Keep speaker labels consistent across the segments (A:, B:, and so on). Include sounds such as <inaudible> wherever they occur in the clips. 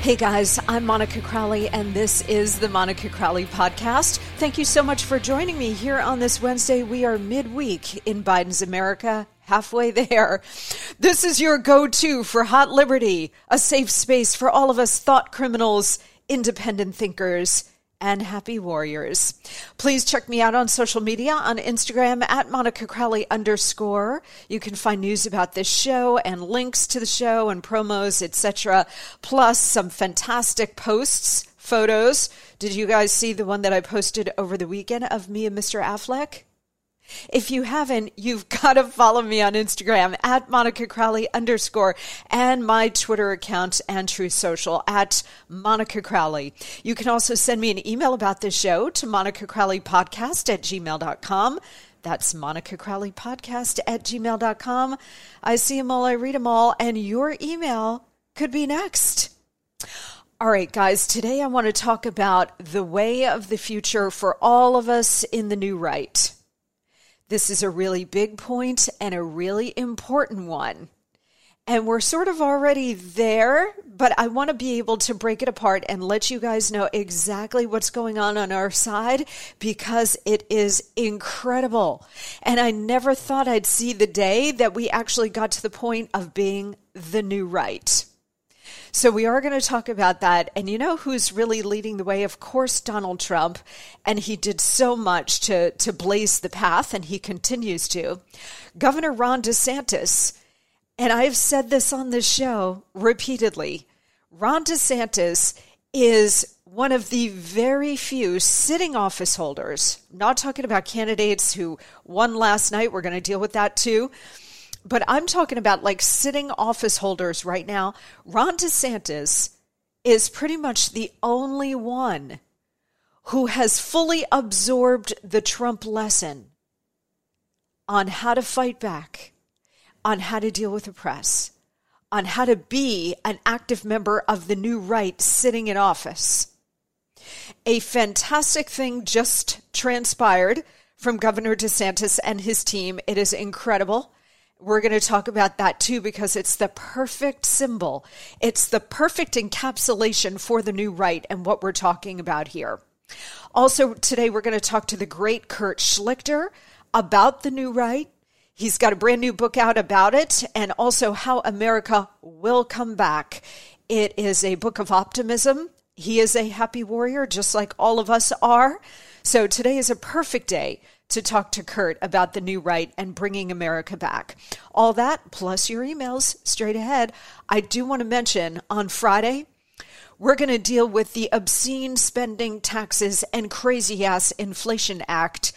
A: Hey guys, I'm Monica Crowley, and this is the Monica Crowley Podcast. Thank you so much for joining me here on this Wednesday. We are midweek in Biden's America, halfway there. This is your go to for Hot Liberty, a safe space for all of us thought criminals, independent thinkers, and happy warriors. Please check me out on social media on Instagram at Monica Crowley underscore. You can find news about this show and links to the show and promos, etc. Plus some fantastic posts, photos. Did you guys see the one that I posted over the weekend of me and Mr. Affleck? If you haven't, you've <laughs> got to follow me on Instagram at Monica Crowley underscore and my Twitter account and Truth Social at Monica Crowley. You can also send me an email about this show to Monica Crowley Podcast at gmail.com. That's Monica Crowley Podcast at gmail.com. I see them all, I read them all, and your email could be next. All right, guys, today I want to talk about the way of the future for all of us in the new right. This is a really big point and a really important one. And we're sort of already there, but I want to be able to break it apart and let you guys know exactly what's going on on our side because it is incredible. And I never thought I'd see the day that we actually got to the point of being the new right. So we are going to talk about that. And you know who's really leading the way? Of course, Donald Trump. And he did so much to, to blaze the path, and he continues to. Governor Ron DeSantis, and I've said this on this show repeatedly Ron DeSantis is one of the very few sitting office holders, not talking about candidates who won last night, we're going to deal with that too but I'm talking about like sitting office holders right now. Ron DeSantis is pretty much the only one who has fully absorbed the Trump lesson on how to fight back, on how to deal with the press, on how to be an active member of the new right sitting in office. A fantastic thing just transpired from Governor DeSantis and his team. It is incredible. We're going to talk about that too because it's the perfect symbol. It's the perfect encapsulation for the new right and what we're talking about here. Also, today we're going to talk to the great Kurt Schlichter about the new right. He's got a brand new book out about it and also how America will come back. It is a book of optimism. He is a happy warrior, just like all of us are. So today is a perfect day to talk to Kurt about the new right and bringing America back. All that plus your emails straight ahead. I do want to mention on Friday, we're going to deal with the obscene spending taxes and crazy ass Inflation Act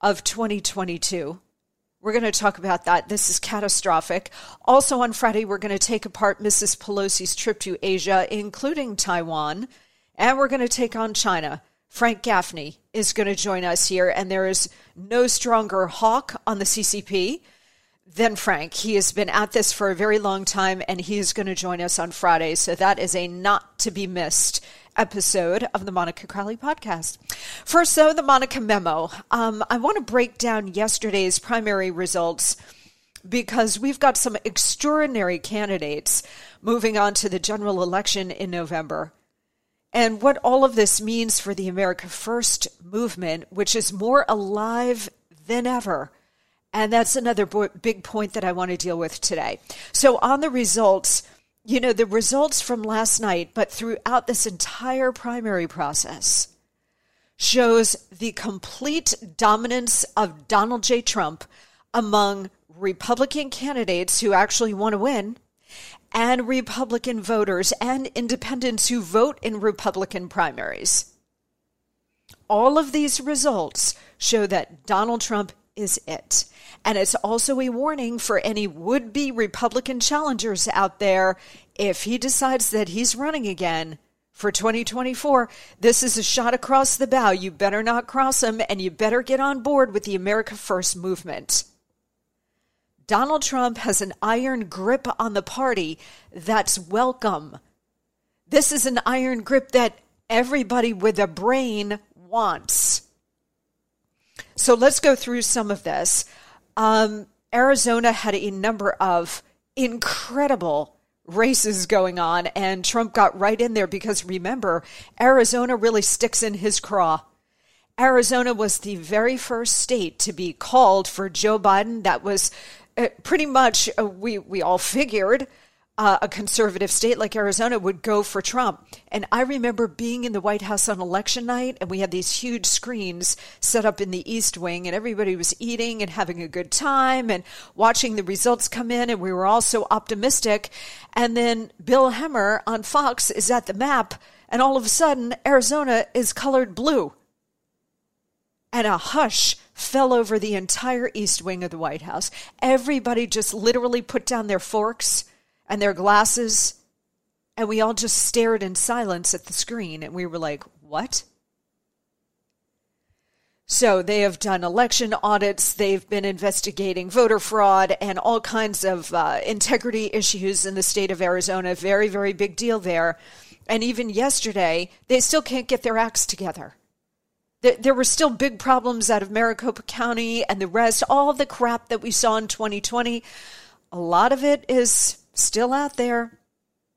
A: of 2022. We're going to talk about that. This is catastrophic. Also, on Friday, we're going to take apart Mrs. Pelosi's trip to Asia, including Taiwan, and we're going to take on China. Frank Gaffney is going to join us here, and there is no stronger hawk on the CCP than Frank. He has been at this for a very long time, and he is going to join us on Friday. So that is a not to be missed episode of the Monica Crowley podcast. First, though, the Monica memo. Um, I want to break down yesterday's primary results because we've got some extraordinary candidates moving on to the general election in November. And what all of this means for the America First movement, which is more alive than ever. And that's another big point that I want to deal with today. So, on the results, you know, the results from last night, but throughout this entire primary process, shows the complete dominance of Donald J. Trump among Republican candidates who actually want to win and Republican voters and independents who vote in Republican primaries. All of these results show that Donald Trump is it. And it's also a warning for any would be Republican challengers out there. If he decides that he's running again for 2024, this is a shot across the bow. You better not cross him, and you better get on board with the America First movement. Donald Trump has an iron grip on the party that's welcome. This is an iron grip that everybody with a brain wants. So let's go through some of this. Um, Arizona had a number of incredible races going on, and Trump got right in there because remember, Arizona really sticks in his craw. Arizona was the very first state to be called for Joe Biden. That was uh, pretty much, uh, we, we all figured uh, a conservative state like Arizona would go for Trump. And I remember being in the White House on election night, and we had these huge screens set up in the East Wing, and everybody was eating and having a good time and watching the results come in, and we were all so optimistic. And then Bill Hemmer on Fox is at the map, and all of a sudden, Arizona is colored blue. And a hush fell over the entire East Wing of the White House. Everybody just literally put down their forks and their glasses, and we all just stared in silence at the screen and we were like, what? So they have done election audits, they've been investigating voter fraud and all kinds of uh, integrity issues in the state of Arizona. Very, very big deal there. And even yesterday, they still can't get their acts together. There were still big problems out of Maricopa County and the rest, all the crap that we saw in 2020. A lot of it is still out there.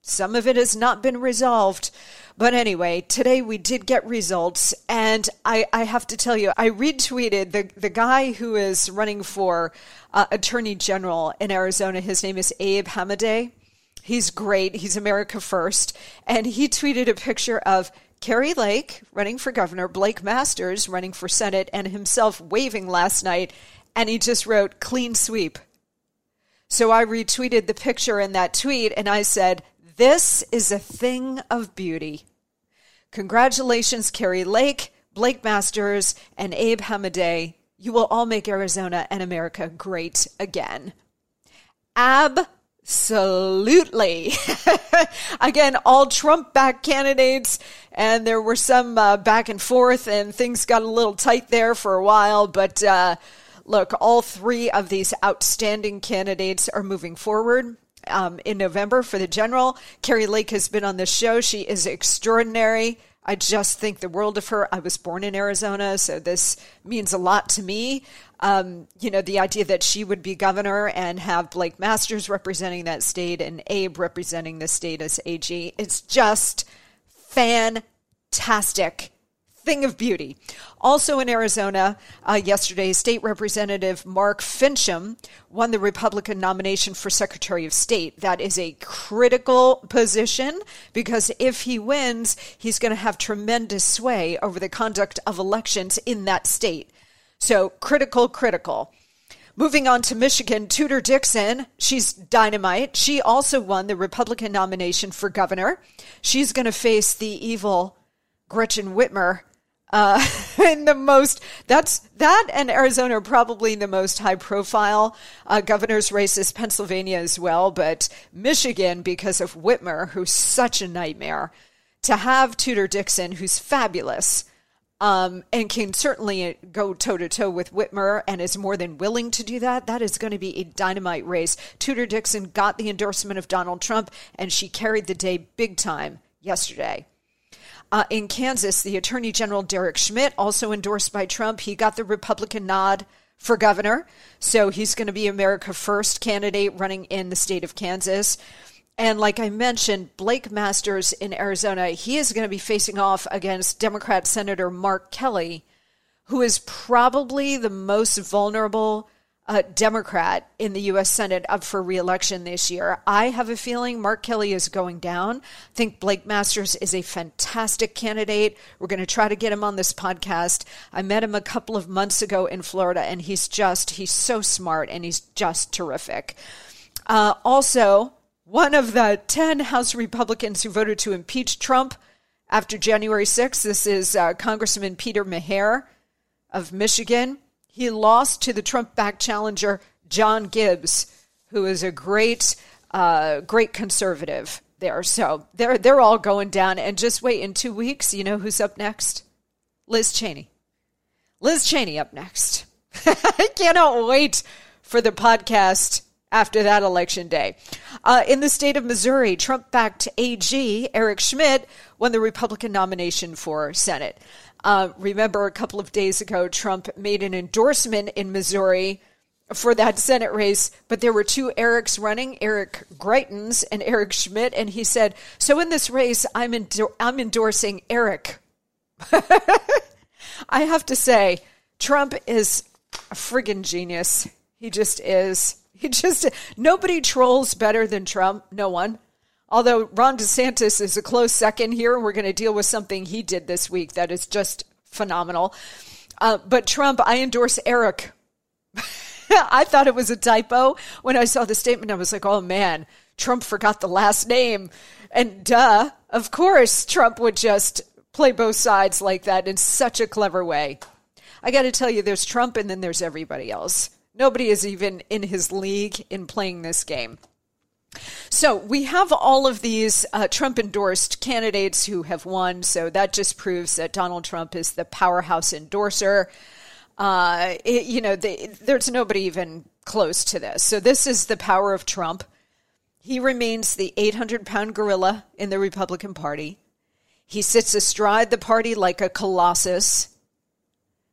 A: Some of it has not been resolved. But anyway, today we did get results. And I, I have to tell you, I retweeted the, the guy who is running for uh, Attorney General in Arizona. His name is Abe Hamadeh. He's great. He's America First. And he tweeted a picture of Kari Lake running for governor, Blake Masters running for Senate, and himself waving last night. And he just wrote, clean sweep. So I retweeted the picture in that tweet and I said, This is a thing of beauty. Congratulations, Kari Lake, Blake Masters, and Abe Hamadeh. You will all make Arizona and America great again. Absolutely. <laughs> Again, all Trump back candidates, and there were some uh, back and forth, and things got a little tight there for a while, but. Uh, Look, all three of these outstanding candidates are moving forward. Um, in November for the general. Kari Lake has been on the show. She is extraordinary. I just think the world of her. I was born in Arizona, so this means a lot to me. Um, you know, the idea that she would be governor and have Blake Masters representing that state and Abe representing the state as AG, it's just fantastic thing of beauty. Also in Arizona, uh, yesterday, State Representative Mark Finchem won the Republican nomination for Secretary of State. That is a critical position because if he wins, he's going to have tremendous sway over the conduct of elections in that state. So critical, critical. Moving on to Michigan, Tudor Dixon, she's dynamite. She also won the Republican nomination for governor. She's going to face the evil Gretchen Whitmer uh, <laughs> in the most that's that and Arizona are probably the most high profile uh, governor's races. Pennsylvania as well, but Michigan because of Whitmer, who's such a nightmare. To have Tudor Dixon, who's fabulous, um, and can certainly go toe to toe with Whitmer and is more than willing to do that. That is going to be a dynamite race. Tudor Dixon got the endorsement of Donald Trump, and she carried the day big time yesterday. Uh, in Kansas, the Attorney General Derek Schmidt, also endorsed by Trump, he got the Republican nod for governor. So he's going to be America First candidate running in the state of Kansas. And like I mentioned, Blake Masters in Arizona, he is going to be facing off against Democrat Senator Mark Kelly, who is probably the most vulnerable uh, Democrat in the U.S. Senate up for reelection this year. I have a feeling Mark Kelly is going down. I think Blake Masters is a fantastic candidate. We're going to try to get him on this podcast. I met him a couple of months ago in Florida, and he's just, he's so smart and he's just terrific. Uh, also, one of the 10 House Republicans who voted to impeach Trump after January 6th, this is uh, Congressman Peter Meijer of Michigan. He lost to the Trump backed challenger, John Gibbs, who is a great, uh, great conservative there. So they're, they're all going down. And just wait in two weeks, you know who's up next? Liz Cheney. Liz Cheney up next. <laughs> I cannot wait for the podcast after that election day. Uh, in the state of Missouri, Trump backed AG Eric Schmitt won the Republican nomination for Senate. Uh, remember, a couple of days ago, Trump made an endorsement in Missouri for that Senate race, but there were two Erics running, Eric Greitens and Eric Schmitt, and he said, "So in this race, I'm endo- I'm endorsing Eric." <laughs> I have to say, Trump is a friggin' genius. He just is. He just nobody trolls better than Trump. No one. Although Ron DeSantis is a close second here, and we're going to deal with something he did this week that is just phenomenal. Uh, but Trump, I endorse Eric. <laughs> I thought it was a typo when I saw the statement. I was like, oh man, Trump forgot the last name. And duh, of course, Trump would just play both sides like that in such a clever way. I got to tell you, there's Trump and then there's everybody else. Nobody is even in his league in playing this game. So we have all of these uh, Trump endorsed candidates who have won. So that just proves that Donald Trump is the powerhouse endorser. Uh, it, you know, they, there's nobody even close to this. So this is the power of Trump. He remains the 800 pound gorilla in the Republican Party. He sits astride the party like a colossus.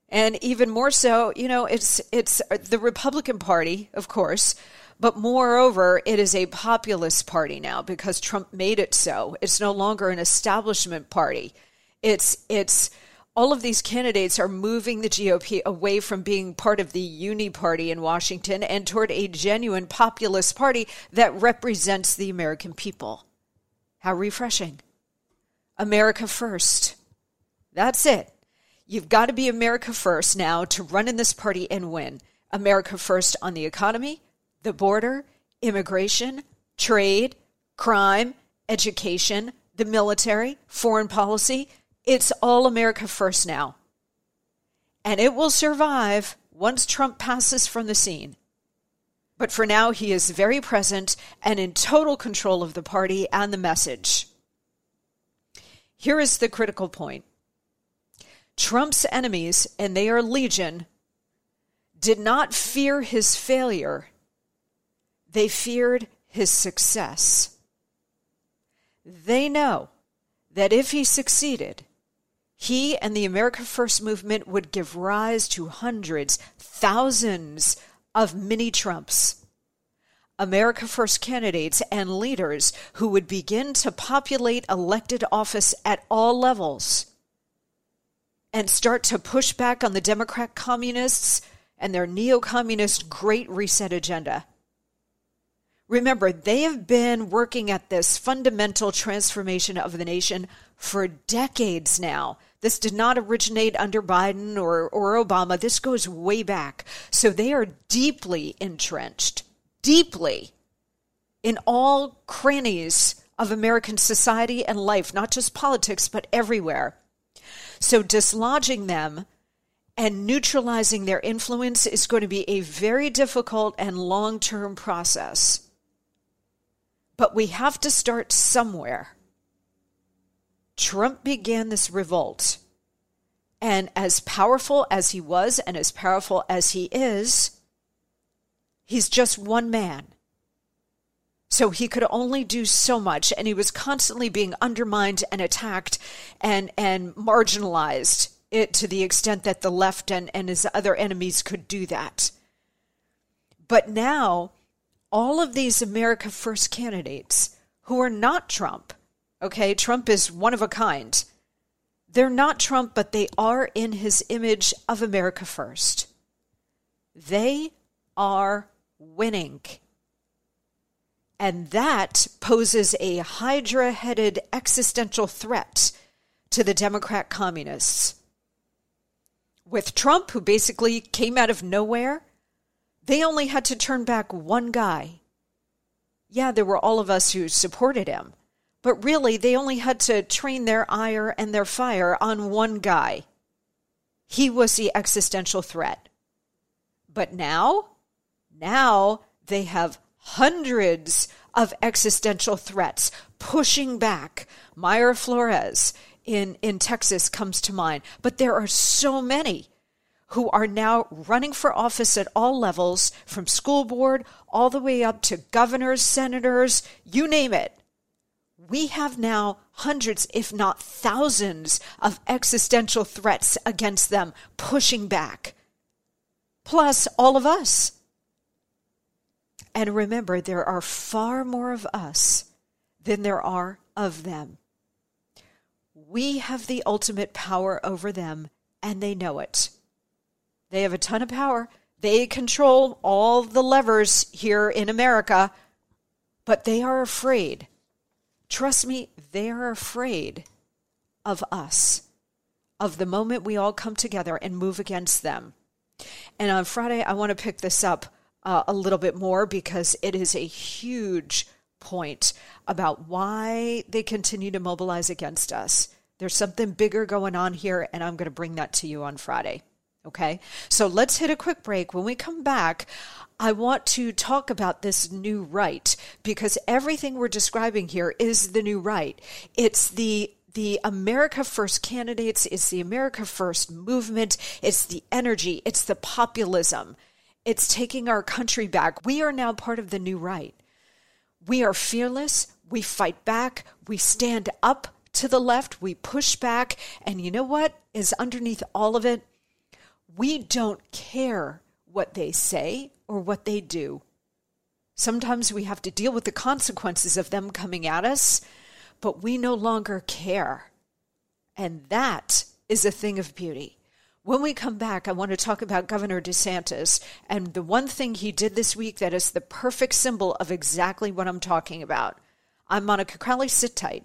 A: And even more so, you know, it's it's the Republican Party, of course, but moreover, it is a populist party now because Trump made it so. It's no longer an establishment party. It's it's all of these candidates are moving the GOP away from being part of the uni party in Washington and toward a genuine populist party that represents the American people. How refreshing. America first. That's it. You've got to be America first now to run in this party and win. America first on the economy, the border, immigration, trade, crime, education, the military, foreign policy. It's all America first now. And it will survive once Trump passes from the scene. But for now, he is very present and in total control of the party and the message. Here is the critical point Trump's enemies, and they are legion, did not fear his failure they feared his success. They know that if he succeeded, he and the America First movement would give rise to hundreds, thousands of mini Trumps. America First candidates and leaders who would begin to populate elected office at all levels and start to push back on the Democrat communists and their neo communist Great Reset agenda. Remember, they have been working at this fundamental transformation of the nation for decades now. This did not originate under Biden or, or Obama. This goes way back. So they are deeply entrenched, deeply in all crannies of American society and life, not just politics, but everywhere. So dislodging them and neutralizing their influence is going to be a very difficult and long term process. But we have to start somewhere. Trump began this revolt. And as powerful as he was and as powerful as he is, he's just one man. So he could only do so much, and he was constantly being undermined and attacked and, and marginalized it to the extent that the left and, and his other enemies could do that. But now, all of these America First candidates who are not Trump, okay, Trump is one of a kind. They're not Trump, but they are in his image of America First. They are winning. And that poses a hydra headed existential threat to the Democrat communists with Trump, who basically came out of nowhere, they only had to turn back one guy. Yeah, there were all of us who supported him, but really they only had to train their ire and their fire on one guy. He was the existential threat. But now, now they have hundreds of existential threats pushing back. Mayra Flores in, in Texas comes to mind, but there are so many who are now running for office at all levels, from school board all the way up to governors, senators, you name it. We have now hundreds, if not thousands, of existential threats against them pushing back. Plus, all of us. And remember, there are far more of us than there are of them. We have the ultimate power over them, and they know it. They have a ton of power. They control all the levers here in America, but they are afraid. Trust me, they are afraid of us, of the moment we all come together and move against them. And on Friday, I want to pick this up uh, a little bit more because it is a huge point about why they continue to mobilize against us. There's something bigger going on here, and I'm going to bring that to you on Friday. Okay, so let's hit a quick break. When we come back, I want to talk about this new right because everything we're describing here is the new right. It's the the America First candidates, it's the America First movement, it's the energy, it's the populism. It's taking our country back. We are now part of the new right. We are fearless. We fight back. We stand up to the left. We push back. And you know what is underneath all of it? We don't care what they say or what they do. Sometimes we have to deal with the consequences of them coming at us, but we no longer care. And that is a thing of beauty. When we come back, I want to talk about Governor DeSantis and the one thing he did this week that is the perfect symbol of exactly what I'm talking about. I'm Monica Crowley. Sit tight.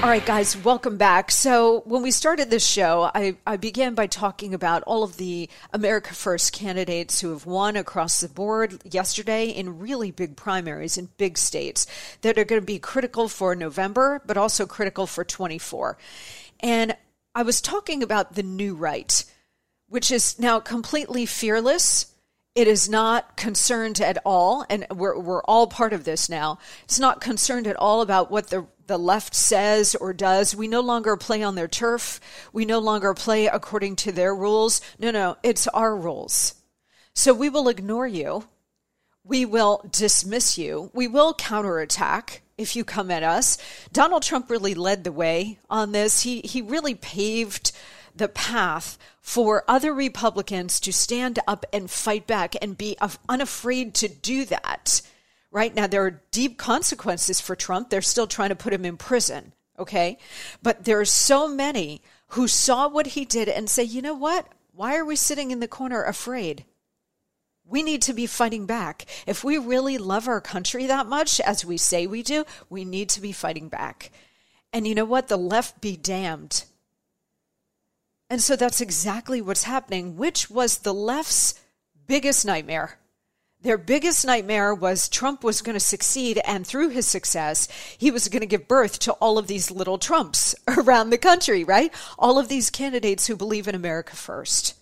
A: All right, guys, welcome back. So, when we started this show, I, I began by talking about all of the America First candidates who have won across the board yesterday in really big primaries in big states that are going to be critical for November, but also critical for 24. And I was talking about the new right, which is now completely fearless. It is not concerned at all, and we're, we're all part of this now. It's not concerned at all about what the the left says or does. We no longer play on their turf. We no longer play according to their rules. No, no, it's our rules. So we will ignore you. We will dismiss you. We will counterattack if you come at us. Donald Trump really led the way on this. He he really paved the path for other Republicans to stand up and fight back and be unafraid to do that. Right now, there are deep consequences for Trump. They're still trying to put him in prison. Okay. But there are so many who saw what he did and say, you know what? Why are we sitting in the corner afraid? We need to be fighting back. If we really love our country that much, as we say we do, we need to be fighting back. And you know what? The left be damned. And so that's exactly what's happening, which was the left's biggest nightmare. Their biggest nightmare was Trump was going to succeed, and through his success, he was going to give birth to all of these little Trumps <laughs> around the country, right? All of these candidates who believe in America first.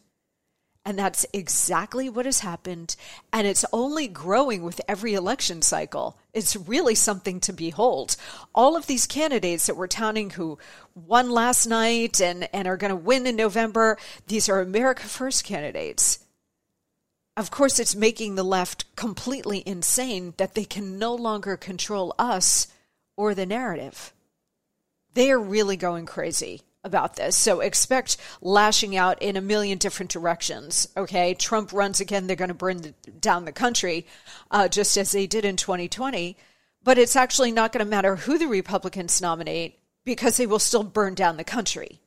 A: And that's exactly what has happened. And it's only growing with every election cycle. It's really something to behold. All of these candidates that we're touting who won last night and, and are going to win in November, these are America First candidates of course, it's making the left completely insane that they can no longer control us or the narrative. They are really going crazy about this. So expect lashing out in a million different directions. Okay. Trump runs again, they're going to burn the, down the country, uh, just as they did in 2020. But it's actually not going to matter who the Republicans nominate because they will still burn down the country.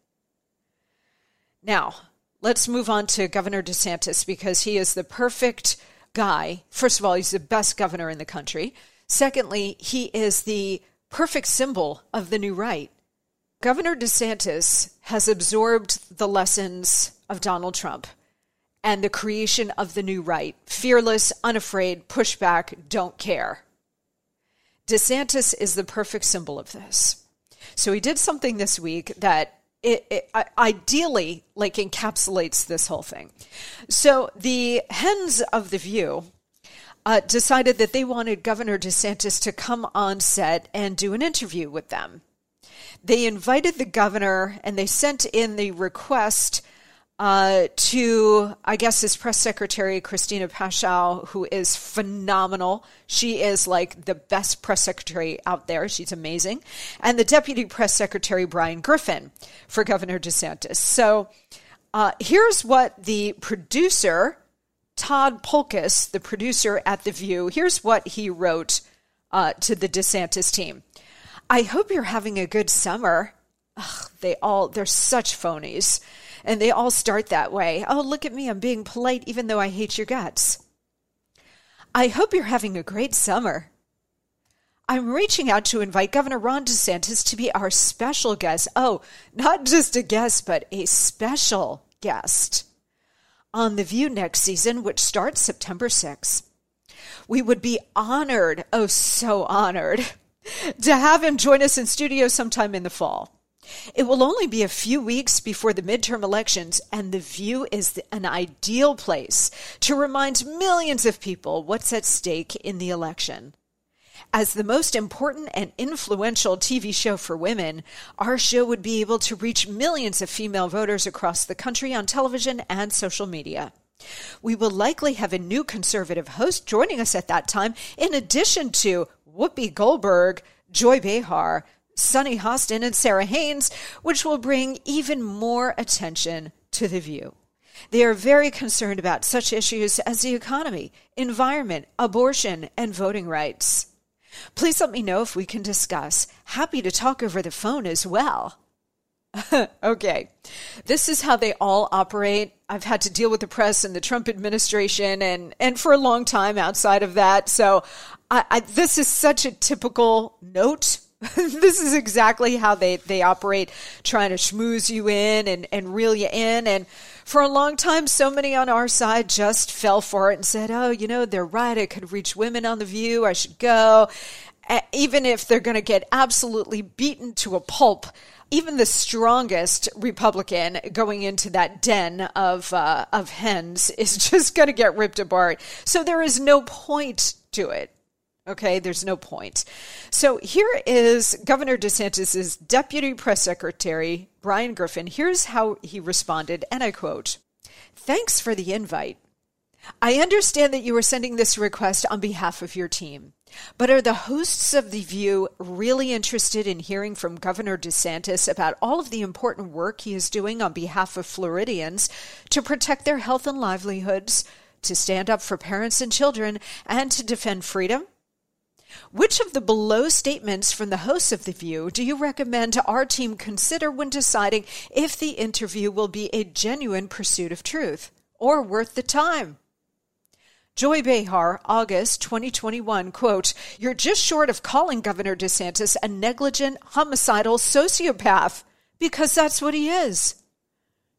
A: Now, let's move on to Governor DeSantis because he is the perfect guy. First of all, he's the best governor in the country. Secondly, he is the perfect symbol of the new right. Governor DeSantis has absorbed the lessons of Donald Trump and the creation of the new right fearless, unafraid, pushback, don't care. DeSantis is the perfect symbol of this. So he did something this week that it, it, ideally like encapsulates this whole thing. So the hens of the View uh, decided that they wanted Governor DeSantis to come on set and do an interview with them. They invited the governor and they sent in the request uh, to, I guess, his press secretary, Christina Pushaw, who is phenomenal. She is like the best press secretary out there. She's amazing. And the deputy press secretary, Brian Griffin, for Governor DeSantis. So uh, here's what the producer, Todd Polkus, the producer at The View, here's what he wrote uh, to the DeSantis team. I hope you're having a good summer. Ugh, they all, they're such phonies. And they all start that way. Oh, look at me. I'm being polite even though I hate your guts. I hope you're having a great summer. I'm reaching out to invite Governor Ron DeSantis to be our special guest. Oh, not just a guest, but a special guest on The View next season, which starts September 6th. We would be honored, oh, so honored, <laughs> to have him join us in studio sometime in the fall. It will only be a few weeks before the midterm elections, and The View is an ideal place to remind millions of people what's at stake in the election. As the most important and influential TV show for women, our show would be able to reach millions of female voters across the country on television and social media. We will likely have a new conservative host joining us at that time, in addition to Whoopi Goldberg, Joy Behar, Sunny Hostin and Sara Haines, which will bring even more attention to The View. They are very concerned about such issues as the economy, environment, abortion, and voting rights. Please let me know if we can discuss. Happy to talk over the phone as well. <laughs> okay, this is how they all operate. I've had to deal with the press and the Trump administration, and and for a long time outside of that. So, I, I, this is such a typical note. <laughs> this is exactly how they they operate, trying to schmooze you in and and reel you in. And for a long time, so many on our side just fell for it and said, "Oh, you know, they're right. I could reach women on the View. I should go." Even if they're going to get absolutely beaten to a pulp even the strongest Republican going into that den of uh, of hens is <laughs> just going to get ripped apart. So there is no point to it. Okay, there's no point. So here is Governor DeSantis's deputy press secretary, Brian Griffin. Here's how he responded, and I quote Thanks for the invite. I understand that you are sending this request on behalf of your team. But are the hosts of The View really interested in hearing from Governor DeSantis about all of the important work he is doing on behalf of Floridians to protect their health and livelihoods, to stand up for parents and children, and to defend freedom? Which of the below statements from the hosts of The View do you recommend our team consider when deciding if the interview will be a genuine pursuit of truth or worth the time? Joy Behar, August 2021, quote, You're just short of calling Governor DeSantis a negligent, homicidal sociopath, because that's what he is.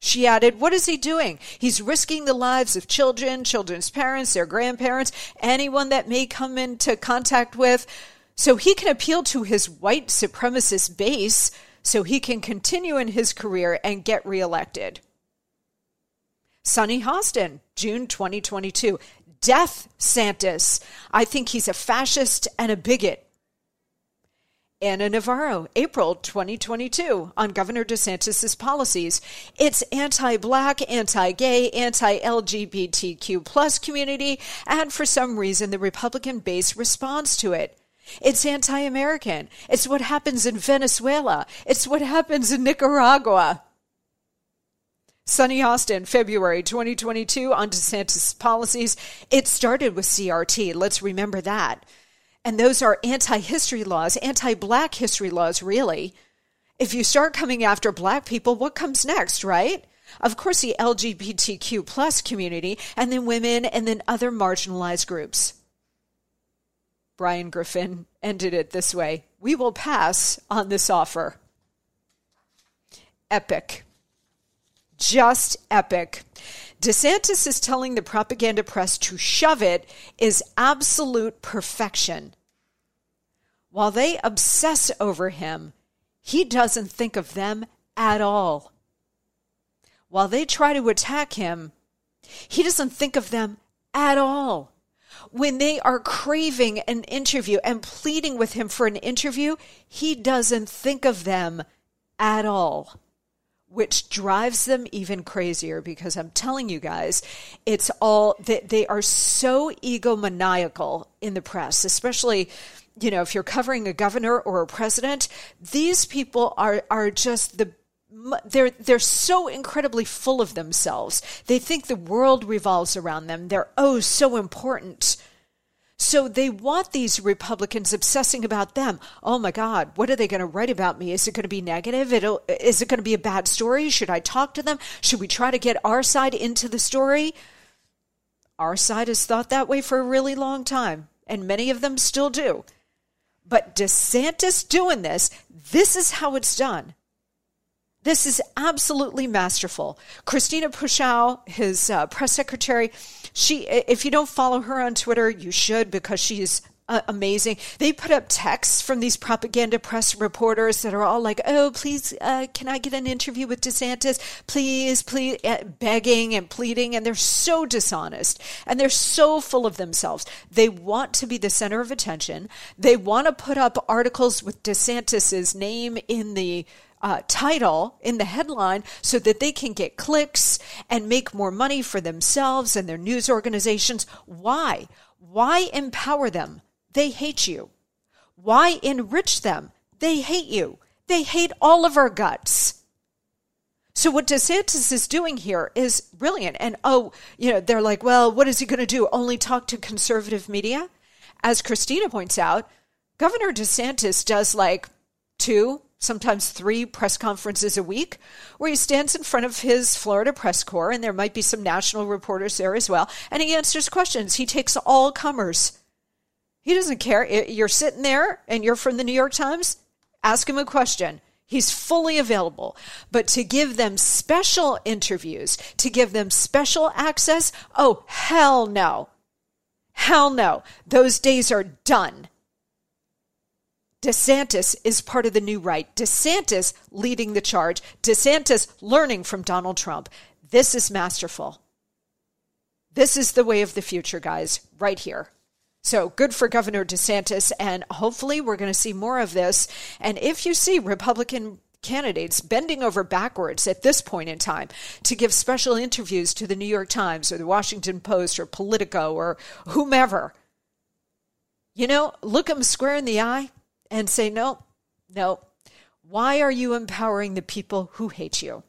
A: She added, What is he doing? He's risking the lives of children, children's parents, their grandparents, anyone that may come into contact with, so he can appeal to his white supremacist base so he can continue in his career and get reelected. Sunny Hostin, June 2022 death Santis. I think he's a fascist and a bigot. Ana Navarro, April 2022, on Governor DeSantis' policies. It's anti-black, anti-gay, anti-LGBTQ plus community, and for some reason the Republican base responds to it. It's anti-American. It's what happens in Venezuela. It's what happens in Nicaragua. Sunny Hostin, February 2022, on DeSantis policies. It started with CRT. Let's remember that. And those are anti history laws, anti black history laws, really. If you start coming after black people, what comes next, right? Of course, the LGBTQ plus community, and then women, and then other marginalized groups. Brian Griffin ended it this way We will pass on this offer. Epic just epic. DeSantis is telling the propaganda press to shove it is absolute perfection. While they obsess over him, he doesn't think of them at all. While they try to attack him, he doesn't think of them at all. When they are craving an interview and pleading with him for an interview, he doesn't think of them at all which drives them even crazier because I'm telling you guys, it's all that they, they are so egomaniacal in the press, especially you know if you're covering a governor or a president. These people are are just the they're they're so incredibly full of themselves. They think the world revolves around them. They're oh so important. So they want these Republicans obsessing about them. Oh my God, what are they going to write about me? Is it going to be negative? It'll, is it going to be a bad story? Should I talk to them? Should we try to get our side into the story? Our side has thought that way for a really long time, and many of them still do. But DeSantis doing this, this is how it's done. This is absolutely masterful. Christina Pushaw, his uh, press secretary, she if you don't follow her on Twitter, you should because she's uh, amazing. They put up texts from these propaganda press reporters that are all like, "Oh, please, uh, can I get an interview with DeSantis? Please, please," uh, begging and pleading, and they're so dishonest and they're so full of themselves. They want to be the center of attention. They want to put up articles with DeSantis's name in the uh, title in the headline so that they can get clicks and make more money for themselves and their news organizations. Why? Why empower them? They hate you. Why enrich them? They hate you. They hate all of our guts. So what DeSantis is doing here is brilliant. And oh, you know, they're like, well, what is he going to do? Only talk to conservative media? As Christina points out, Governor DeSantis does like two, sometimes three press conferences a week where he stands in front of his Florida press corps, and there might be some national reporters there as well, and he answers questions. He takes all comers. He doesn't care. You're sitting there and you're from the New York Times, ask him a question. He's fully available. But to give them special interviews, to give them special access, oh, hell no. Hell no. Those days are done. DeSantis is part of the new right. DeSantis leading the charge. DeSantis learning from Donald Trump. This is masterful. This is the way of the future, guys, right here. So good for Governor DeSantis, and hopefully we're going to see more of this. And if you see Republican candidates bending over backwards at this point in time to give special interviews to the New York Times or the Washington Post or Politico or whomever, you know, look them square in the eye and say, no, no. Why are you empowering the people who hate you?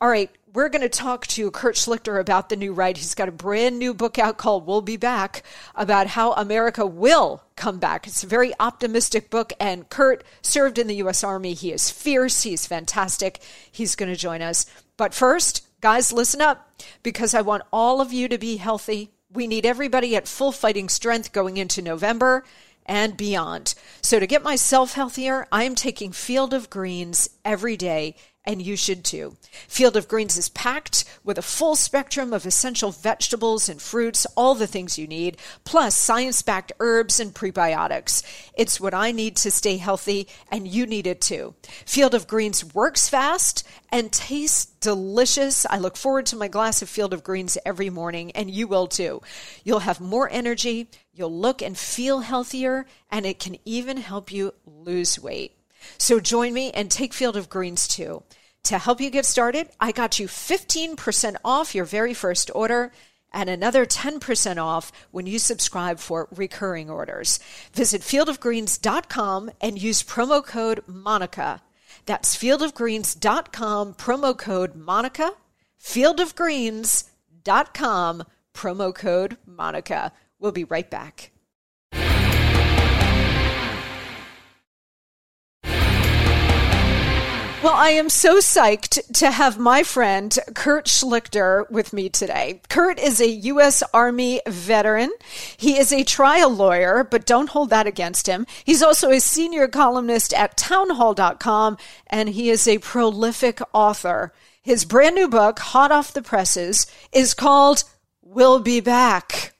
A: All right, we're going to talk to Kurt Schlichter about the new right. He's got a brand new book out called We'll Be Back about how America will come back. It's a very optimistic book, and Kurt served in the U.S. Army. He is fierce, he's fantastic. He's going to join us. But first, guys, listen up because I want all of you to be healthy. We need everybody at full fighting strength going into November and beyond. So, to get myself healthier, I am taking Field of Greens every day and you should too. Field of Greens is packed with a full spectrum of essential vegetables and fruits, all the things you need, plus science backed herbs and prebiotics. It's what I need to stay healthy, and you need it too. Field of Greens works fast and tastes delicious. I look forward to my glass of Field of Greens every morning, and you will too. You'll have more energy, you'll look and feel healthier, and it can even help you lose weight. So join me and take Field of Greens too. To help you get started, I got you 15% off your very first order and another 10% off when you subscribe for recurring orders. Visit fieldofgreens.com and use promo code MONICA. That's fieldofgreens.com, promo code MONICA. Fieldofgreens.com, promo code MONICA. We'll be right back. Well, I am so psyched to have my friend Kurt Schlichter with me today. Kurt is a U.S. Army veteran. He is a trial lawyer, but don't hold that against him. He's also a senior columnist at townhall.com, and he is a prolific author. His brand new book, hot off the presses, is called We'll Be Back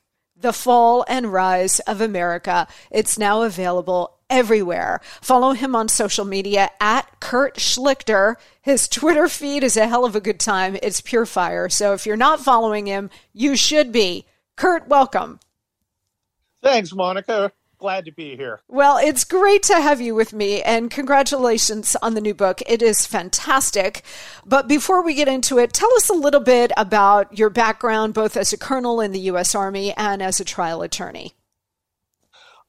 A: The Fall and Rise of America. It's now available everywhere. Follow him on social media at Kurt Schlichter. His Twitter feed is a hell of a good time. It's pure fire. So if you're not following him, you should be. Kurt, welcome.
B: Thanks, Monica. Glad to be here.
A: Well, it's great to have you with me, and congratulations on the new book. It is fantastic. But before we get into it, tell us a little bit about your background, both as a colonel in the U.S. Army and as a trial attorney.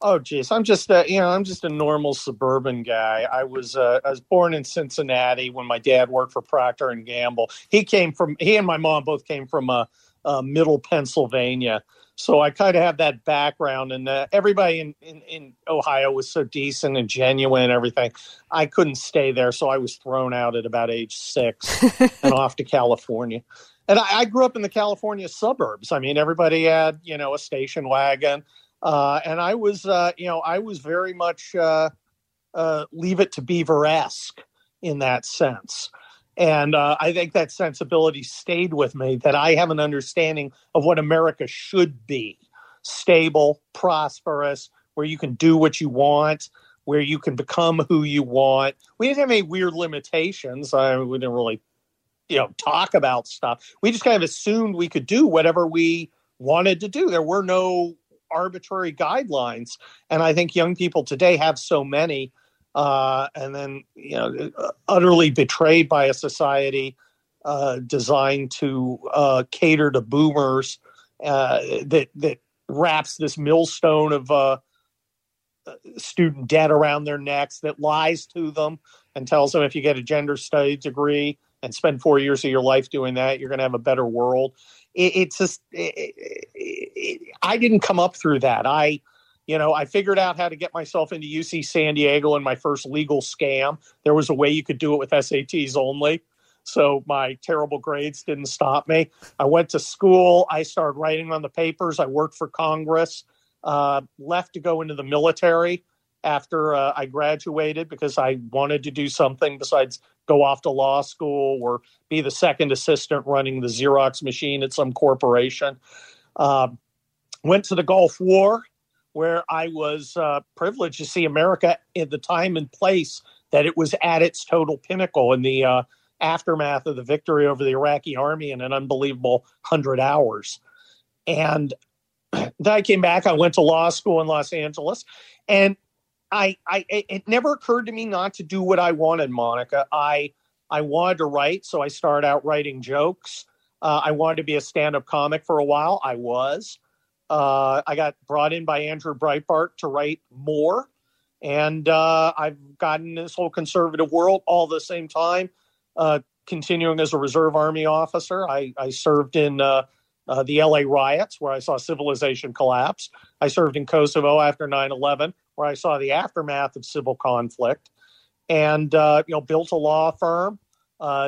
B: Oh, geez, I'm just a, you know I'm just a normal suburban guy. I was uh, I was born in Cincinnati when my dad worked for Procter and Gamble. He came from he and my mom both came from uh, uh, Middle Pennsylvania, so I kind of have that background. And uh, everybody in, in, in Ohio was so decent and genuine and everything. I couldn't stay there, so I was thrown out at about age six and <laughs> off to California. And I, I grew up in the California suburbs. I mean, everybody had you know a station wagon uh, and I was, uh, you know, I was very much uh, uh leave it to Beaver esque in that sense. And uh, I think that sensibility stayed with me that I have an understanding of what America should be stable, prosperous, where you can do what you want, where you can become who you want. We didn't have any weird limitations. I, we didn't really, you know, talk about stuff. We just kind of assumed we could do whatever we wanted to do. There were no arbitrary guidelines. And I think young people today have so many, uh, and then you know, utterly betrayed by a society uh, designed to uh, cater to boomers uh, that that wraps this millstone of uh, student debt around their necks, that lies to them and tells them if you get a gender studies degree and spend four years of your life doing that, you're going to have a better world. It, it's just, it, it, I didn't come up through that. I, you know, I figured out how to get myself into UC San Diego in my first legal scam. There was a way you could do it with SATs only. So my terrible grades didn't stop me. I went to school. I started writing on the papers. I worked for Congress. Uh, left to go into the military after uh, I graduated because I wanted to do something besides go off to law school or be the second assistant running the Xerox machine at some corporation. Uh, went to the Gulf War, where I was uh, privileged to see America in the time and place that it was at its total pinnacle in the uh, aftermath of the victory over the Iraqi army in an unbelievable 100 hours. And <clears throat> then I came back. I went to law school in Los Angeles, and I, I, it never occurred to me not to do what I wanted, Monica. I, I wanted to write, so I started out writing jokes. Uh, I wanted to be a stand-up comic for a while. I was. Uh, I got brought in by Andrew Breitbart to write more, and uh, I've gotten this whole conservative world all the same time. Uh, continuing as a reserve army officer, I, I served in uh, uh, the LA riots, where I saw civilization collapse. I served in Kosovo after 9 11, where I saw the aftermath of civil conflict, and uh, you know built a law firm,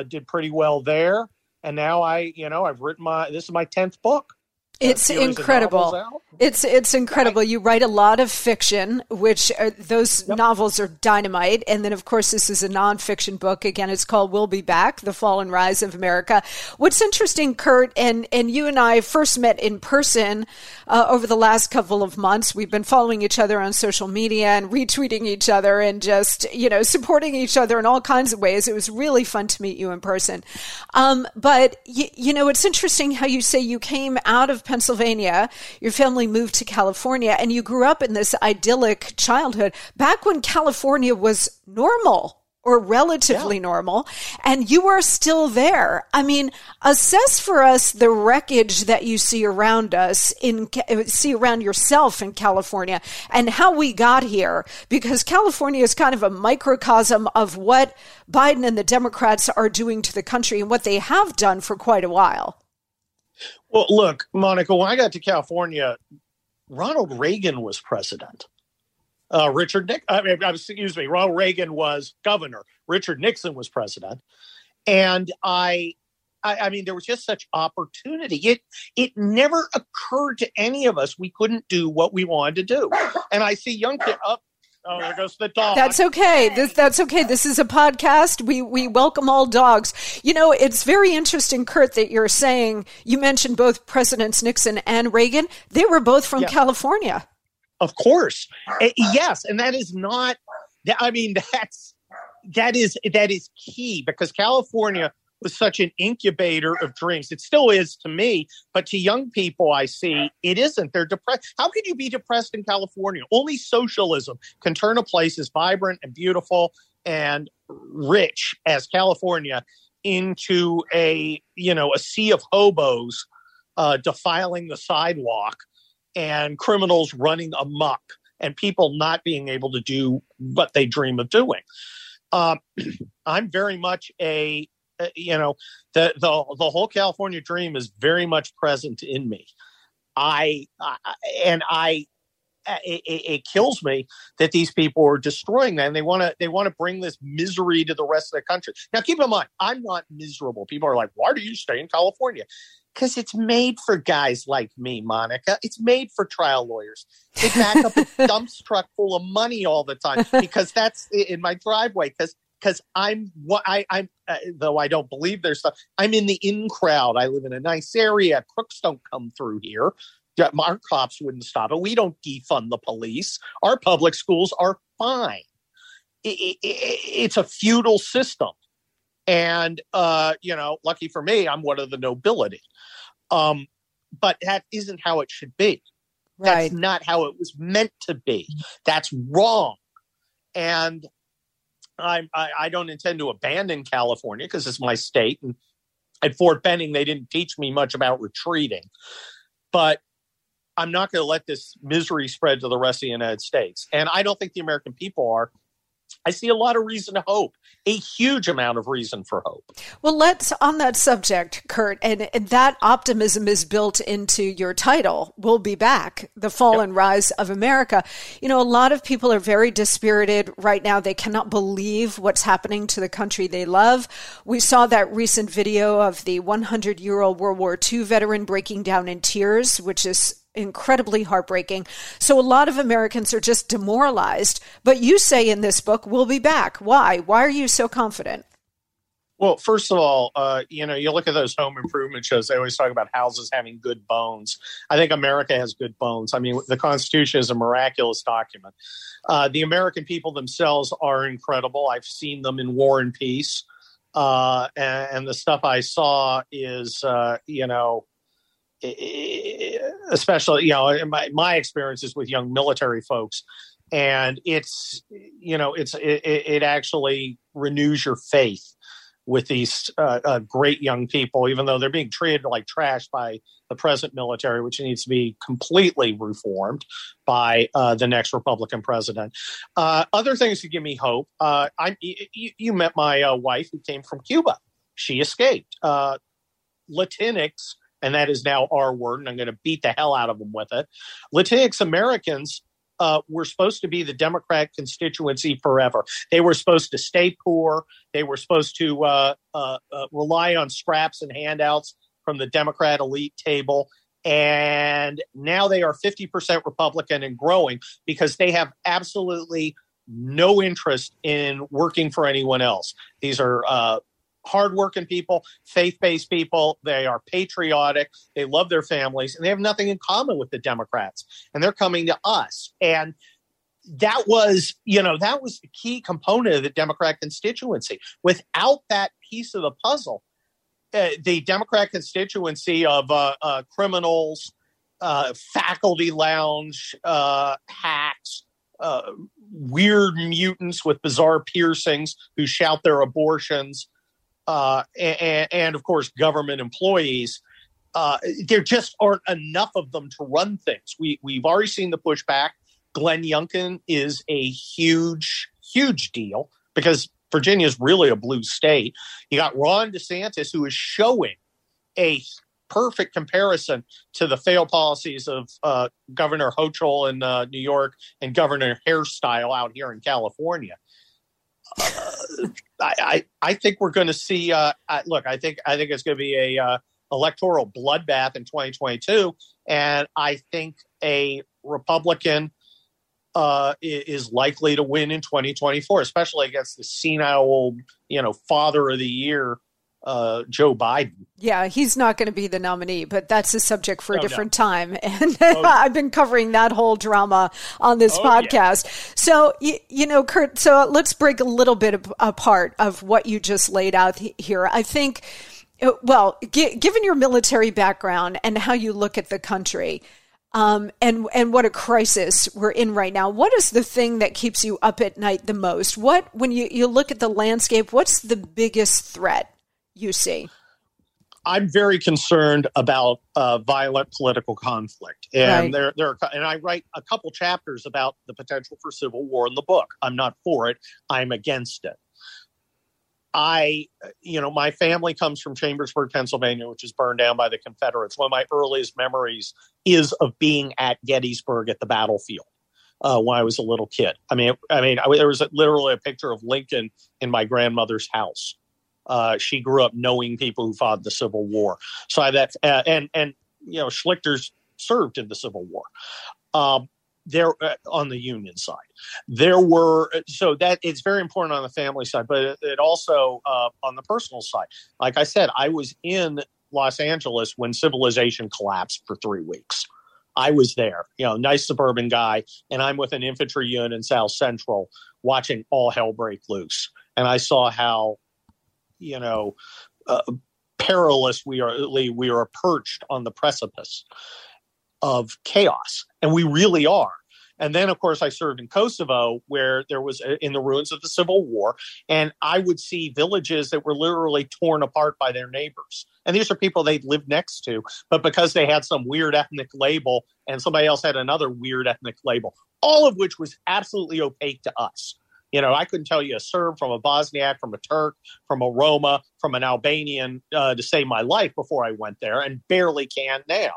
B: did pretty well there, and now I you know I've written my this is my tenth book.
A: It's incredible. It's it's incredible. You write a lot of fiction, which are, those yep. novels are dynamite, and then of course this is a nonfiction book. Again, it's called "We'll Be Back: The Fall and Rise of America." What's interesting, Kurt, and and you and I first met in person uh, over the last couple of months. We've been following each other on social media and retweeting each other, and just you know supporting each other in all kinds of ways. It was really fun to meet you in person. Um, but y- you know, it's interesting how you say you came out of Pennsylvania. Your family moved to California and you grew up in this idyllic childhood back when California was normal or relatively yeah. normal, and you are still there. I mean, assess for us the wreckage that you see around us in see around yourself in California and how we got here because California is kind of a microcosm of what Biden and the Democrats are doing to the country and what they have done for quite a while.
B: Well, look, Monica, when I got to California, Ronald Reagan was president. Uh, Richard Nick, I mean, excuse me, Ronald Reagan was governor. Richard Nixon was president, and I, I, I mean, there was just such opportunity. It it never occurred to any of us we couldn't do what we wanted to do. And I see young kids. Up, Oh, there goes the dog.
A: That's okay. This, that's okay. This is a podcast. We we welcome all dogs. You know, it's very interesting, Kurt, that you're saying you mentioned both Presidents Nixon and Reagan. They were both from yeah. California.
B: Of course, uh, yes, and that is not. I mean, that's that is that is key because California was such an incubator of dreams. It still is to me, but to young people, I see it isn't. They're depressed. How can you be depressed in California? Only socialism can turn a place as vibrant and beautiful and rich as California into a you know a sea of hobos uh, defiling the sidewalk and criminals running amok and people not being able to do what they dream of doing. Uh, <clears throat> I'm very much a you know the the the whole California dream is very much present in me. I, I and I uh, it, it, kills me that these people are destroying that and they want to they want to bring this misery to the rest of the country. Now keep in mind i'm not miserable. People are like why do you stay in california? Because it's made for guys like me monica. It's made for trial lawyers. They back up a <laughs> dump truck full of money all the time because that's in my driveway because because I'm what I, I'm uh, though I don't believe there's stuff. I'm in the in crowd. I live in a nice area. Crooks don't come through here. Our cops wouldn't stop it. We don't defund the police. Our public schools are fine. It, it, it's a feudal system, and uh, you know, lucky for me, I'm one of the nobility. Um, but that isn't how it should be. Right. That's not how it was meant to be. That's wrong. And I, I, I don't intend to abandon California because it's my state. And at Fort Benning, they didn't teach me much about retreating. But I'm not going to let this misery spread to the rest of the United States. And I don't think the American people are. I see a lot of reason to hope, a huge amount of reason for hope.
A: Well, let's on that subject, Kurt, and, and that optimism is built into your title. We'll be back, the fall yep. and rise of America. You know, a lot of people are very dispirited right now. They cannot believe what's happening to the country they love. We saw that recent video of the 100 year old World War II veteran breaking down in tears, which is incredibly heartbreaking. So a lot of Americans are just demoralized. But you say in this book, we'll be back. Why? Why are you so confident?
B: Well, first of all, uh, you know, you look at those home improvement shows, they always talk about houses having good bones. I think America has good bones. I mean, the Constitution is a miraculous document. Uh, the American people themselves are incredible. I've seen them in War and Peace. Uh, and, and, the stuff I saw is, uh, you know, especially you know my my experiences with young military folks. And it's you know it's it, it actually renews your faith with these uh, uh, great young people even though they're being treated like trash by the present military which needs to be completely reformed by uh, the next republican president. Uh, other things to give me hope uh, i you, you, met my uh, wife who came from cuba. She escaped. Latinx and that is now our word, and I'm going to beat the hell out of them with it. Latinx Americans uh, were supposed to be the Democrat constituency forever. They were supposed to stay poor. They were supposed to uh, uh, uh rely on scraps and handouts from the Democrat elite table. And now they are 50% Republican and growing because they have absolutely no interest in working for anyone else. These are uh, hardworking people, faith based people. They are patriotic. They love their families, and they have nothing in common with the Democrats. And they're coming to us. And that was, you know, that was the key component of the Democrat constituency. Without that piece of the puzzle, uh, the Democrat constituency of uh, uh, criminals, uh, faculty lounge uh, hacks, uh, weird mutants with bizarre piercings who shout their abortions, uh, and, and, of course government employees. Uh, there just aren't enough of them to run things. We we've already seen the pushback. Glenn Youngkin is a huge, huge deal because Virginia is really a blue state. You got Ron DeSantis, who is showing a perfect comparison to the failed policies of uh, Governor Hochul in uh, New York and Governor Hairstyle out here in California. Uh, I, I, think we're going to see. Uh, look, I think I think it's going to be a uh, electoral bloodbath in 2022, and I think a Republican uh, is likely to win in 2024, especially against the senile you know, father of the year uh, Joe Biden.
A: Yeah, he's not going to be the nominee, but that's a subject for a oh, different no. time. <laughs> And oh, <laughs> I've been covering that whole drama on this oh, podcast. Yeah. So, you, you, know, Kurt, so let's break a little bit apart of what you just laid out here. I think, uh, well, g- given your military background and how you look at the country, um, and and what a crisis we're in right now. What is the thing that keeps you up at night the most? What when you, you look at the landscape, what's the biggest threat you see?
B: I'm very concerned about uh, violent political conflict, and right. there, there, are, and I write a couple chapters about the potential for civil war in the book. I'm not for it; I'm against it. I, you know, my family comes from Chambersburg, Pennsylvania, which is burned down by the Confederates. One of my earliest memories is of being at Gettysburg at the battlefield uh, when I was a little kid. I mean, I mean, I, there was a, literally a picture of Lincoln in my grandmother's house uh, she grew up knowing people who fought the Civil War. So that uh, and and you know Schlichter's served in the Civil War. Um, there uh, on the Union side, there were so that it's very important on the family side, but it, it also uh, on the personal side. Like I said, I was in Los Angeles when civilization collapsed for three weeks. I was there, you know, nice suburban guy, and I'm with an infantry unit in South Central watching all hell break loose. And I saw how you know, uh, perilous we are we are perched on the precipice of chaos, and we really are. And then, of course, I served in Kosovo, where there was uh, in the ruins of the Civil War, and I would see villages that were literally torn apart by their neighbors. And these are people they'd lived next to, but because they had some weird ethnic label and somebody else had another weird ethnic label, all of which was absolutely opaque to us. You know, I couldn't tell you a Serb from a Bosniak, from a Turk, from a Roma, from an Albanian uh, to save my life before I went there, and barely can now.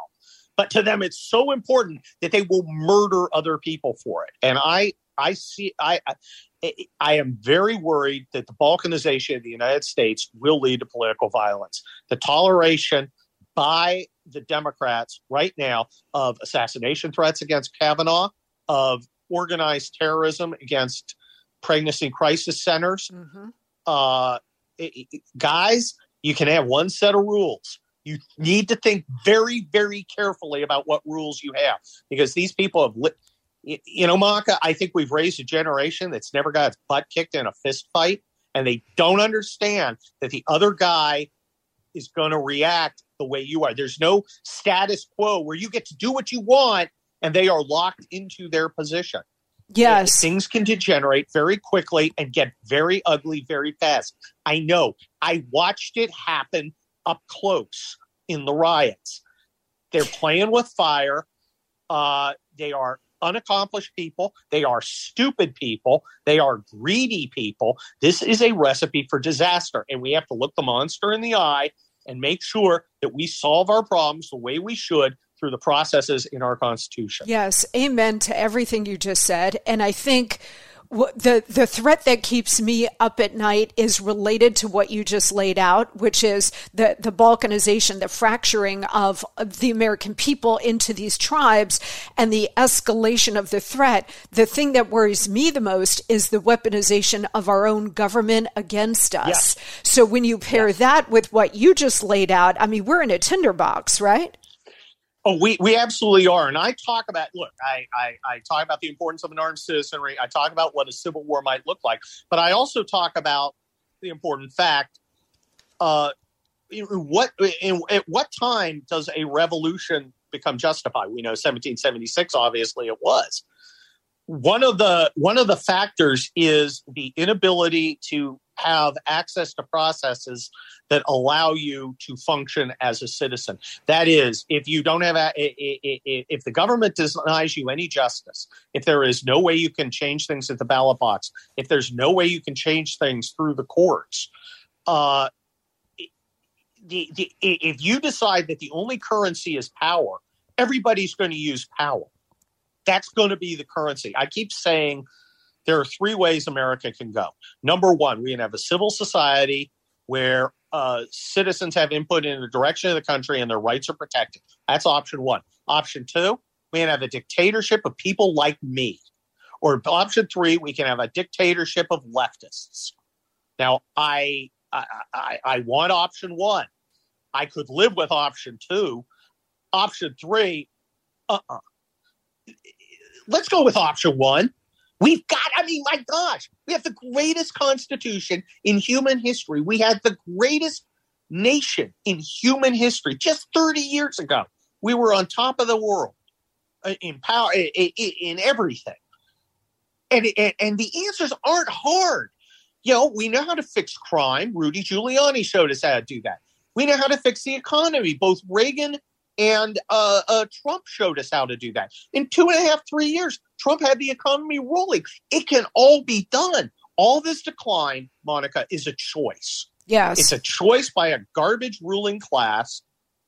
B: But to them, it's so important that they will murder other people for it. And I, I see, I, I, I am very worried that the balkanization of the United States will lead to political violence. The toleration by the Democrats right now of assassination threats against Kavanaugh, of organized terrorism against pregnancy crisis centers. Mm-hmm. Uh, it, it, guys, you can have one set of rules. You need to think very, very carefully about what rules you have because these people have lit. You know, Monica, I think we've raised a generation that's never got its butt kicked in a fist fight, and they don't understand that the other guy is going to react the way you are. There's no status quo where you get to do what you want and they are locked into their position.
A: Yes.
B: Things can degenerate very quickly and get very ugly very fast. I know. I watched it happen up close in the riots. They're playing with fire. Uh, they are unaccomplished people. They are stupid people. They are greedy people. This is a recipe for disaster. And we have to look the monster in the eye and make sure that we solve our problems the way we should through the processes in our Constitution.
A: Yes, amen to everything you just said. And I think the the threat that keeps me up at night is related to what you just laid out, which is the the balkanization, the fracturing of, of, the American people into these tribes, and the escalation of the threat. The thing that worries me the most is the weaponization of our own government against us. Yes. So when you pair yes. that with what you just laid out, I mean, we're in a tinderbox, right?
B: Oh, we, we absolutely are. And I talk about, look, I, I, I talk about the importance of an armed citizenry. I talk about what a civil war might look like. But I also talk about the important fact uh, what in, at what time does a revolution become justified? We know 1776, obviously, it was. One of the one of the factors is the inability to have access to processes that allow you to function as a citizen. That is, if you don't have, a, if the government denies you any justice, if there is no way you can change things at the ballot box, if there's no way you can change things through the courts, uh, the, the, if you decide that the only currency is power, everybody's going to use power. That's going to be the currency. I keep saying there are three ways America can go. Number one, we can have a civil society where uh, citizens have input in the direction of the country and their rights are protected. That's option one. Option two, we can have a dictatorship of people like me. Or option three, we can have a dictatorship of leftists. Now, I, I, I, I want option one. I could live with option two. Option three, uh uh-uh. uh. Let's go with option one. We've got, I mean, my gosh, we have the greatest constitution in human history. We had the greatest nation in human history just 30 years ago. We were on top of the world uh, in power, in everything. And, and the answers aren't hard. You know, we know how to fix crime. Rudy Giuliani showed us how to do that. We know how to fix the economy. Both Reagan and uh, uh, Trump showed us how to do that. In two and a half, three years, Trump had the economy rolling. It can all be done. All this decline, Monica, is a choice.
A: Yes.
B: It's a choice by a garbage ruling class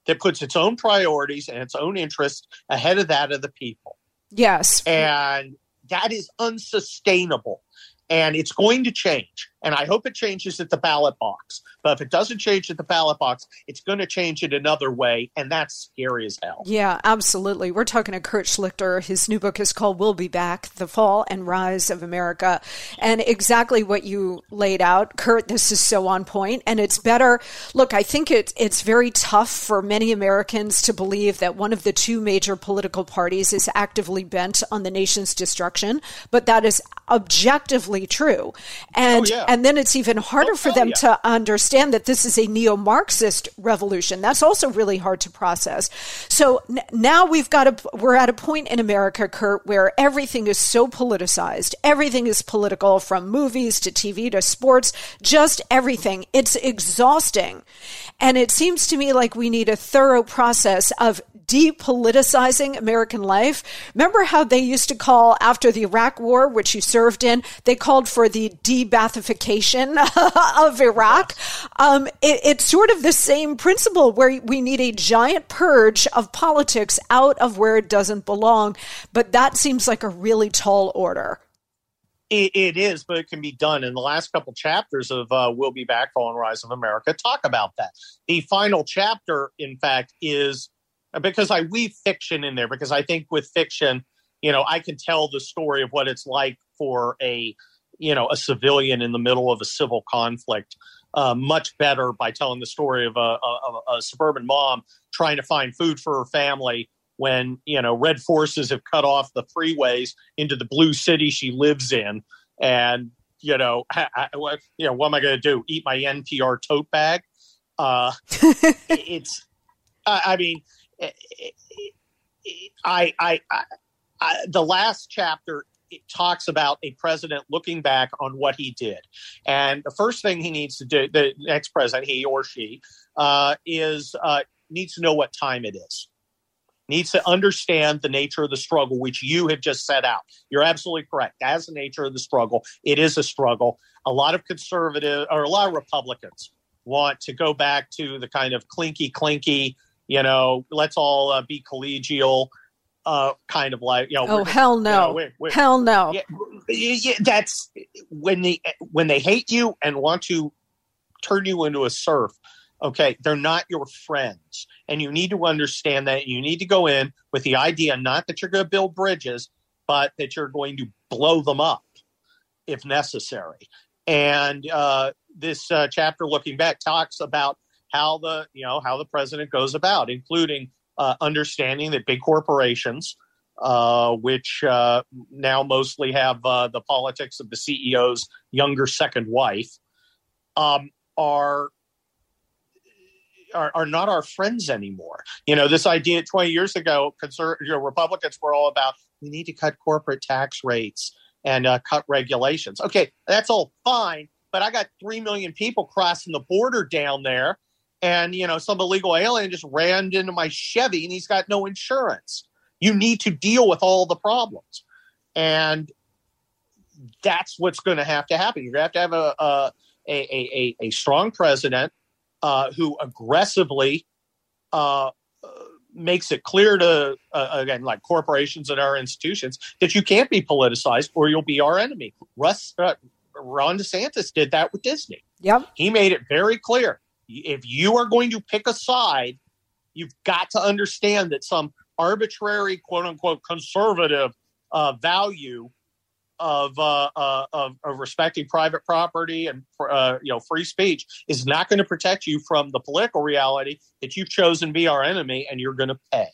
B: that puts its own priorities and its own interests ahead of that of the people.
A: Yes.
B: And that is unsustainable. And it's going to change. And I hope it changes at the ballot box. But if it doesn't change at the ballot box, it's going to change it another way, and that's scary as hell.
A: Yeah, absolutely. We're talking to Kurt Schlichter. His new book is called We'll Be Back The Fall and Rise of America. And exactly what you laid out, Kurt, this is so on point. And it's better. Look, I think it, it's very tough for many Americans to believe that one of the two major political parties is actively bent on the nation's destruction, but that is objectively true. And,
B: oh, yeah.
A: And then it's even harder for oh, oh, them to understand that this is a neo Marxist revolution. That's also really hard to process. So n- now we've got a, we're at a point in America, Kurt, where everything is so politicized. Everything is political from movies to TV to sports, just everything. It's exhausting. And it seems to me like we need a thorough process of depoliticizing American life. Remember how they used to call after the Iraq War, which you served in, they called for the de-Baathification <laughs> of Iraq. Um, it, it's sort of the same principle where we need a giant purge of politics out of where it doesn't belong. But that seems like a really tall order.
B: It, it is, but it can be done. In the last couple chapters of uh, "We'll Be Back: Fall and Rise of America," talk about that. The final chapter, in fact, is because I weave fiction in there because I think with fiction, you know, I can tell the story of what it's like for a, you know, a civilian in the middle of a civil conflict uh, much better by telling the story of a, a, a, suburban mom trying to find food for her family when you know red forces have cut off the freeways into the blue city she lives in, and you know, <laughs> I, you know, what am I going to do? Eat my NPR tote bag? Uh, <laughs> it's, I, I mean, I, I, I, the last chapter it talks about a president looking back on what he did, and the first thing he needs to do, the next president, he or she, uh, is uh, needs to know what time it is. Needs to understand the nature of the struggle, which you have just set out. You're absolutely correct. As the nature of the struggle, it is a struggle. A lot of conservative or a lot of Republicans want to go back to the kind of clinky, clinky you know, let's all uh, be collegial, uh, kind of like, you know.
A: Oh hell no! You know, we're, we're, hell no!
B: Yeah, yeah, that's when they when they hate you and want to turn you into a serf. Okay, they're not your friends, and you need to understand that. You need to go in with the idea not that you're going to build bridges, but that you're going to blow them up if necessary. And uh, this uh, chapter, looking back, talks about how the you know how the president goes about, including uh, understanding that big corporations, uh, which uh, now mostly have uh, the politics of the CEO's younger second wife, um, are, are. Are, not our friends anymore. You know, this idea 20 years ago, conser- you know, Republicans were all about we need to cut corporate tax rates and uh, cut regulations. Okay, that's all fine, but I got 3 million people crossing the border down there and you know some illegal alien just ran into my Chevy and he's got no insurance. You need to deal with all the problems, and that's what's going to have to happen. You're going to have to have a a a, a, a strong president uh, who aggressively uh, makes it clear to uh, again like corporations and our institutions that you can't be politicized or you'll be our enemy. Russ uh, Ron DeSantis did that with Disney.
A: Yep.
B: He made it very clear if you are going to pick a side, you've got to understand that some arbitrary, quote unquote, conservative uh, value of, uh, uh, of, of respecting private property and uh, you know free speech is not going to protect you from the political reality that you've chosen to be our enemy, and you're going to pay.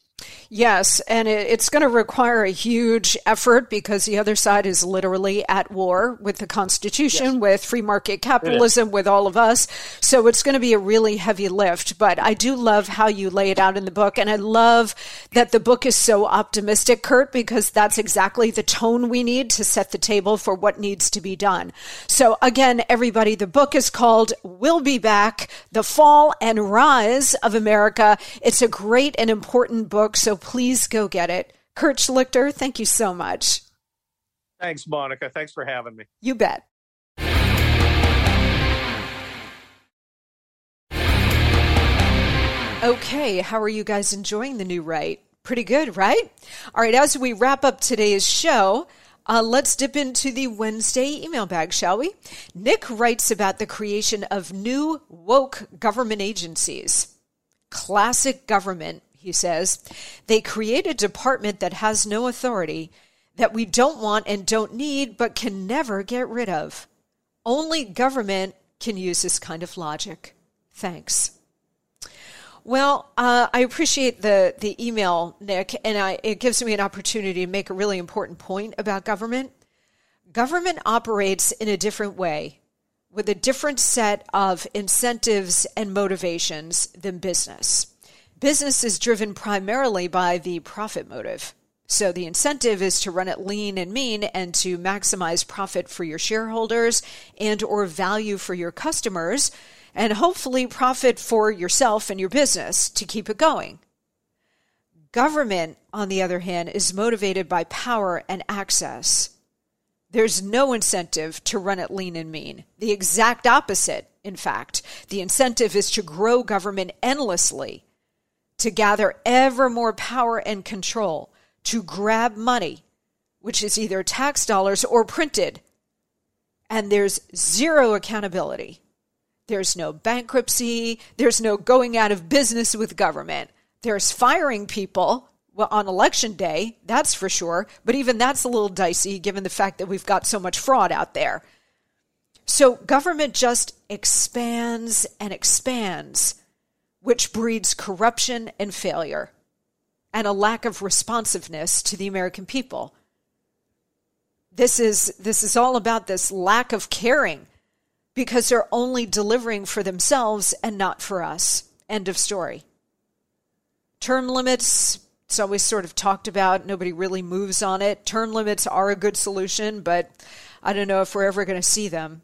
A: Yes, and it, it's going to require a huge effort because the other side is literally at war with the Constitution, yes. with free market capitalism, with all of us. So it's going to be a really heavy lift. But I do love how you lay it out in the book. And I love that the book is so optimistic, Kurt, because that's exactly the tone we need to set the table for what needs to be done. So again, everybody, the book is called We'll Be Back The Fall and Rise of America. It's a great and important book. So please go get it. Kurt Schlichter, thank you so much.
B: Thanks, Monica. Thanks for having me.
A: You bet. Okay, how are you guys enjoying the new right? Pretty good, right? All right, as we wrap up today's show, uh, let's dip into the Wednesday email bag, shall we? Nick writes about the creation of new woke government agencies. Classic government he says. They create a department that has no authority, that we don't want and don't need, but can never get rid of. Only government can use this kind of logic. Thanks. Well, uh, I appreciate the, the email, Nick, and I, it gives me an opportunity to make a really important point about government. Government operates in a different way with a different set of incentives and motivations than business. Business is driven primarily by the profit motive. So the incentive is to run it lean and mean and to maximize profit for your shareholders and or value for your customers and hopefully profit for yourself and your business to keep it going. Government, on the other hand, is motivated by power and access. There's no incentive to run it lean and mean. The exact opposite, in fact. The incentive is to grow government endlessly, to gather ever more power and control to grab money, which is either tax dollars or printed. And there's zero accountability. There's no bankruptcy. There's no going out of business with government. There's firing people well, on election day, that's for sure. But even that's a little dicey given the fact that we've got so much fraud out there. So government just expands and expands, which breeds corruption and failure and a lack of responsiveness to the American people. This is this is all about this lack of caring because they're only delivering for themselves and not for us. End of story. Term limits, it's always sort of talked about. Nobody really moves on it. Term limits are a good solution, but I don't know if we're ever going to see them.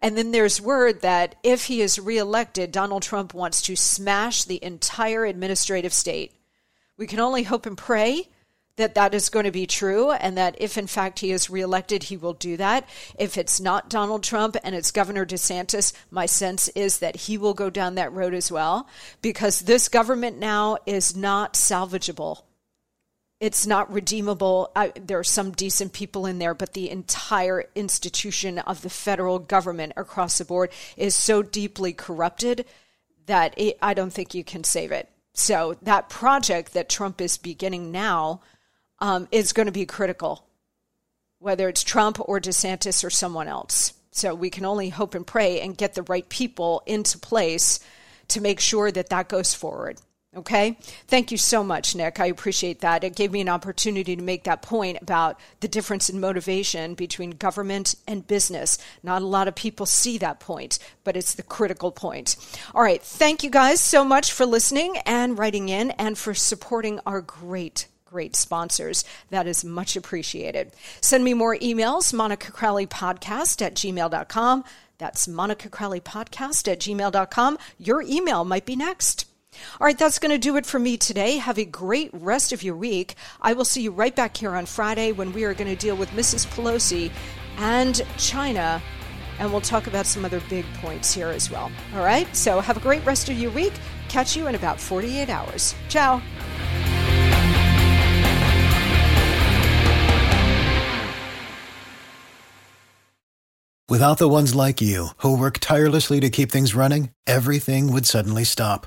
A: And then there's word that if he is reelected, Donald Trump wants to smash the entire administrative state. We can only hope and pray that that is going to be true and that if in fact he is reelected, he will do that. If it's not Donald Trump and it's Governor DeSantis, my sense is that he will go down that road as well because this government now is not salvageable. It's not redeemable. I, there are some decent people in there, but the entire institution of the federal government across the board is so deeply corrupted that it, I don't think you can save it. So that project that Trump is beginning now um, is going to be critical, whether it's Trump or DeSantis or someone else. So we can only hope and pray and get the right people into place to make sure that that goes forward. Okay. Thank you so much, Nick. I appreciate that. It gave me an opportunity to make that point about the difference in motivation between government and business. Not a lot of people see that point, but it's the critical point. All right. Thank you guys so much for listening and writing in and for supporting our great great sponsors. That is much appreciated. Send me more emails, Monica Crowley Podcast at gmail.com. That's Monica Crowley Podcast at gmail.com. Your email might be next. All right, that's going to do it for me today. Have a great rest of your week. I will see you right back here on Friday when we are going to deal with Mrs. Pelosi and China, and we'll talk about some other big points here as well. All right, so have a great rest of your week. Catch you in about 48 hours. Ciao.
C: Without the ones like you, who work tirelessly to keep things running, everything would suddenly stop